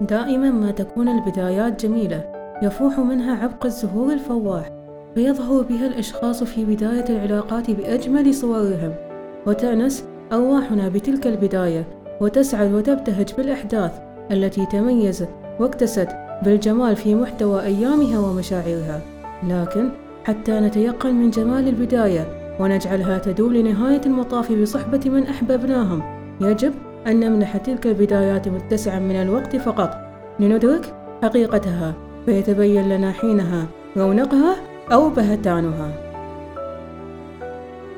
دائما ما تكون البدايات جميلة. يفوح منها عبق الزهور الفواح. فيظهر بها الأشخاص في بداية العلاقات بأجمل صورهم. وتأنس أرواحنا بتلك البداية وتسعد وتبتهج بالأحداث التي تميزت واكتست بالجمال في محتوى أيامها ومشاعرها. لكن حتى نتيقن من جمال البداية ونجعلها تدوم لنهاية المطاف بصحبة من أحببناهم يجب أن نمنح تلك البدايات متسعا من الوقت فقط. لندرك حقيقتها فيتبين لنا حينها رونقها أو بهتانها.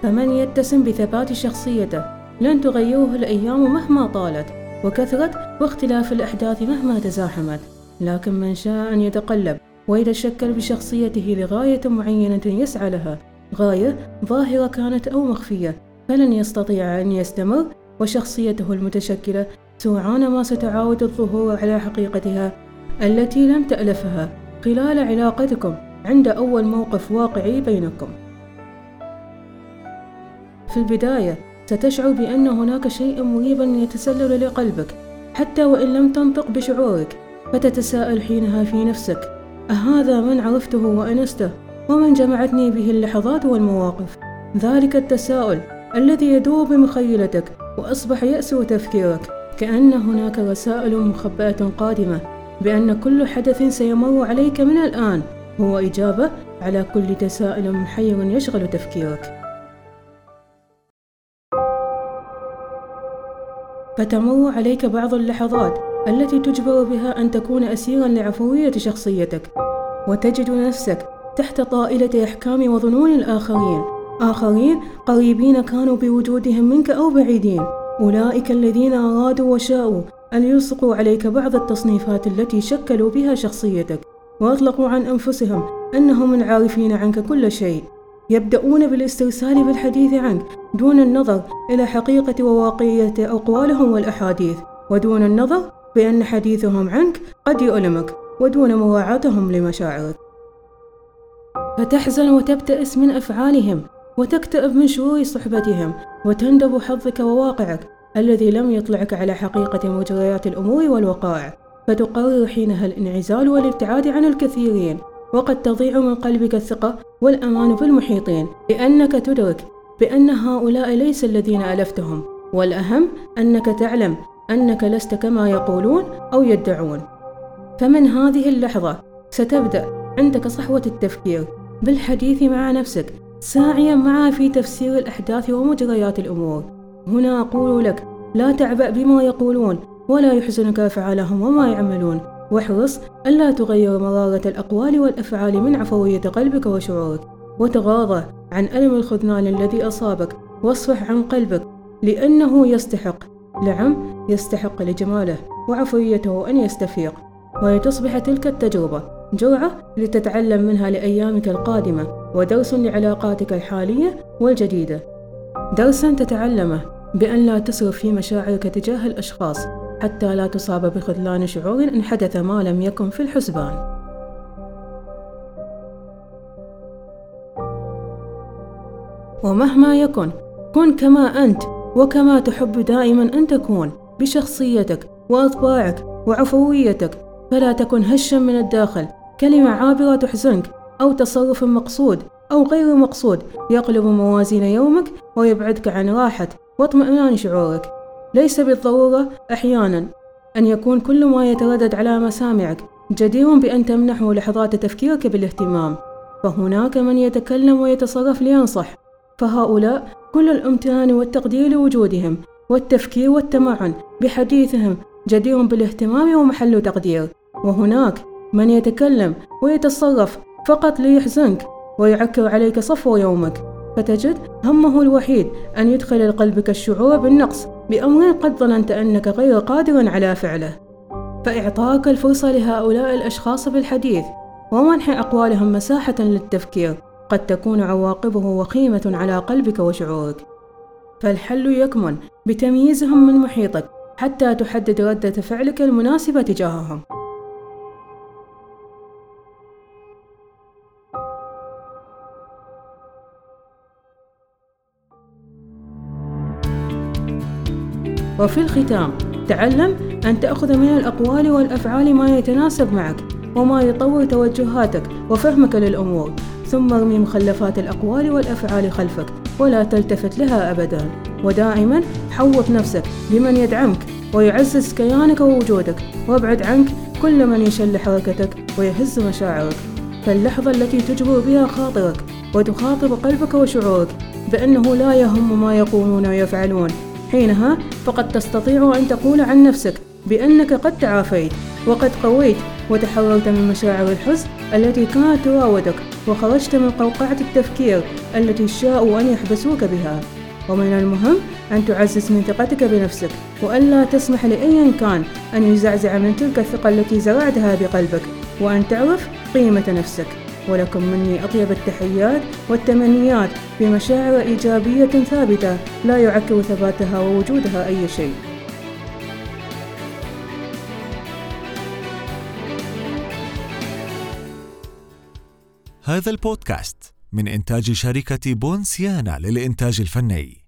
فمن يتسم بثبات شخصيته؟ لن تغيره الأيام مهما طالت وكثرت واختلاف الأحداث مهما تزاحمت. لكن من شاء أن يتقلب ويتشكل بشخصيته لغاية معينة يسعى لها غاية ظاهرة كانت أو مخفية فلن يستطيع أن يستمر وشخصيته المتشكلة سرعان ما ستعاود الظهور على حقيقتها التي لم تألفها خلال علاقتكم عند أول موقف واقعي بينكم. في البداية ستشعر بأن هناك شيء مريبا يتسلل لقلبك حتى وإن لم تنطق بشعورك فتتساءل حينها في نفسك أهذا من عرفته وأنسته ومن جمعتني به اللحظات والمواقف ذلك التساؤل الذي يدور بمخيلتك وأصبح يأسر تفكيرك كأن هناك رسائل مخبأة قادمة بأن كل حدث سيمر عليك من الآن. هو إجابة على كل تساؤل محير يشغل تفكيرك. فتمر عليك بعض اللحظات التي تجبر بها أن تكون أسيرا لعفوية شخصيتك وتجد نفسك تحت طائلة أحكام وظنون الآخرين. آخرين قريبين كانوا بوجودهم منك أو بعيدين. أولئك الذين أرادوا وشاءوا أن يلصقوا عليك بعض التصنيفات التي شكلوا بها شخصيتك وأطلقوا عن أنفسهم أنهم العارفين عنك كل شيء. يبدأون بالاسترسال بالحديث عنك دون النظر إلى حقيقة وواقعية أقوالهم والأحاديث ودون النظر بأن حديثهم عنك قد يؤلمك ودون مراعاتهم لمشاعرك. فتحزن وتبتئس من أفعالهم. وتكتئب من شرور صحبتهم وتندب حظك وواقعك الذي لم يطلعك على حقيقة مجريات الأمور والوقائع. فتقرر حينها الانعزال والابتعاد عن الكثيرين وقد تضيع من قلبك الثقة والأمان في المحيطين. لأنك تدرك بأن هؤلاء ليس الذين ألفتهم والأهم أنك تعلم أنك لست كما يقولون أو يدعون. فمن هذه اللحظة ستبدأ عندك صحوة التفكير بالحديث مع نفسك ساعيا معها في تفسير الأحداث ومجريات الأمور. هنا أقول لك لا تعبأ بما يقولون ولا يحزنك أفعالهم وما يعملون. واحرص ألا تغير مرارة الأقوال والأفعال من عفوية قلبك وشعورك. وتغاضى عن ألم الخذلان الذي أصابك واصفح عن قلبك لأنه يستحق. نعم يستحق لجماله وعفويته أن يستفيق. ولتصبح تلك التجربة جرعة لتتعلم منها لأيامك القادمة. ودرس لعلاقاتك الحالية والجديدة. درسا تتعلمه بأن لا تسرف في مشاعرك تجاه الأشخاص حتى لا تصاب بخذلان شعور إن حدث ما لم يكن في الحسبان. ومهما يكن كن كما أنت وكما تحب دائما أن تكون بشخصيتك وأطباعك وعفويتك. فلا تكن هشا من الداخل. كلمة عابرة تحزنك أو تصرف مقصود أو غير مقصود. يقلب موازين يومك ويبعدك عن راحة واطمئنان شعورك. ليس بالضرورة أحيانا أن يكون كل ما يتردد على مسامعك جدير بأن تمنحه لحظات تفكيرك بالاهتمام. فهناك من يتكلم ويتصرف لينصح. فهؤلاء كل الامتنان والتقدير لوجودهم والتفكير والتمعن بحديثهم جدير بالاهتمام ومحل تقدير. وهناك من يتكلم ويتصرف فقط ليحزنك ويعكر عليك صفو يومك فتجد همه الوحيد أن يدخل لقلبك الشعور بالنقص بأمر قد ظننت أنك غير قادر على فعله. فإعطاك الفرصة لهؤلاء الأشخاص بالحديث ومنح أقوالهم مساحة للتفكير قد تكون عواقبه وخيمة على قلبك وشعورك. فالحل يكمن بتمييزهم من محيطك حتى تحدد ردة فعلك المناسبة تجاههم. وفي الختام تعلم أن تأخذ من الأقوال والأفعال ما يتناسب معك وما يطور توجهاتك وفهمك للأمور ثم ارمي مخلفات الأقوال والأفعال خلفك ولا تلتفت لها أبدا. ودائما حوط نفسك بمن يدعمك ويعزز كيانك ووجودك وابعد عنك كل من يشل حركتك ويهز مشاعرك. فاللحظة التي تجبر بها خاطرك وتخاطب قلبك وشعورك بأنه لا يهم ما يقولون ويفعلون حينها فقد تستطيع أن تقول عن نفسك بأنك قد تعافيت وقد قويت وتحررت من مشاعر الحزن التي كانت تراودك وخرجت من قوقعة التفكير التي شاءوا أن يحبسوك بها. ومن المهم أن تعزز من ثقتك بنفسك وألا تسمح لأي كان أن يزعزع من تلك الثقة التي زرعتها بقلبك وأن تعرف قيمة نفسك. ولكم مني أطيب التحيات والتمنيات بمشاعر إيجابية ثابتة لا يعكر ثباتها ووجودها أي شيء. هذا البودكاست من إنتاج شركة بونسيانا للإنتاج الفني.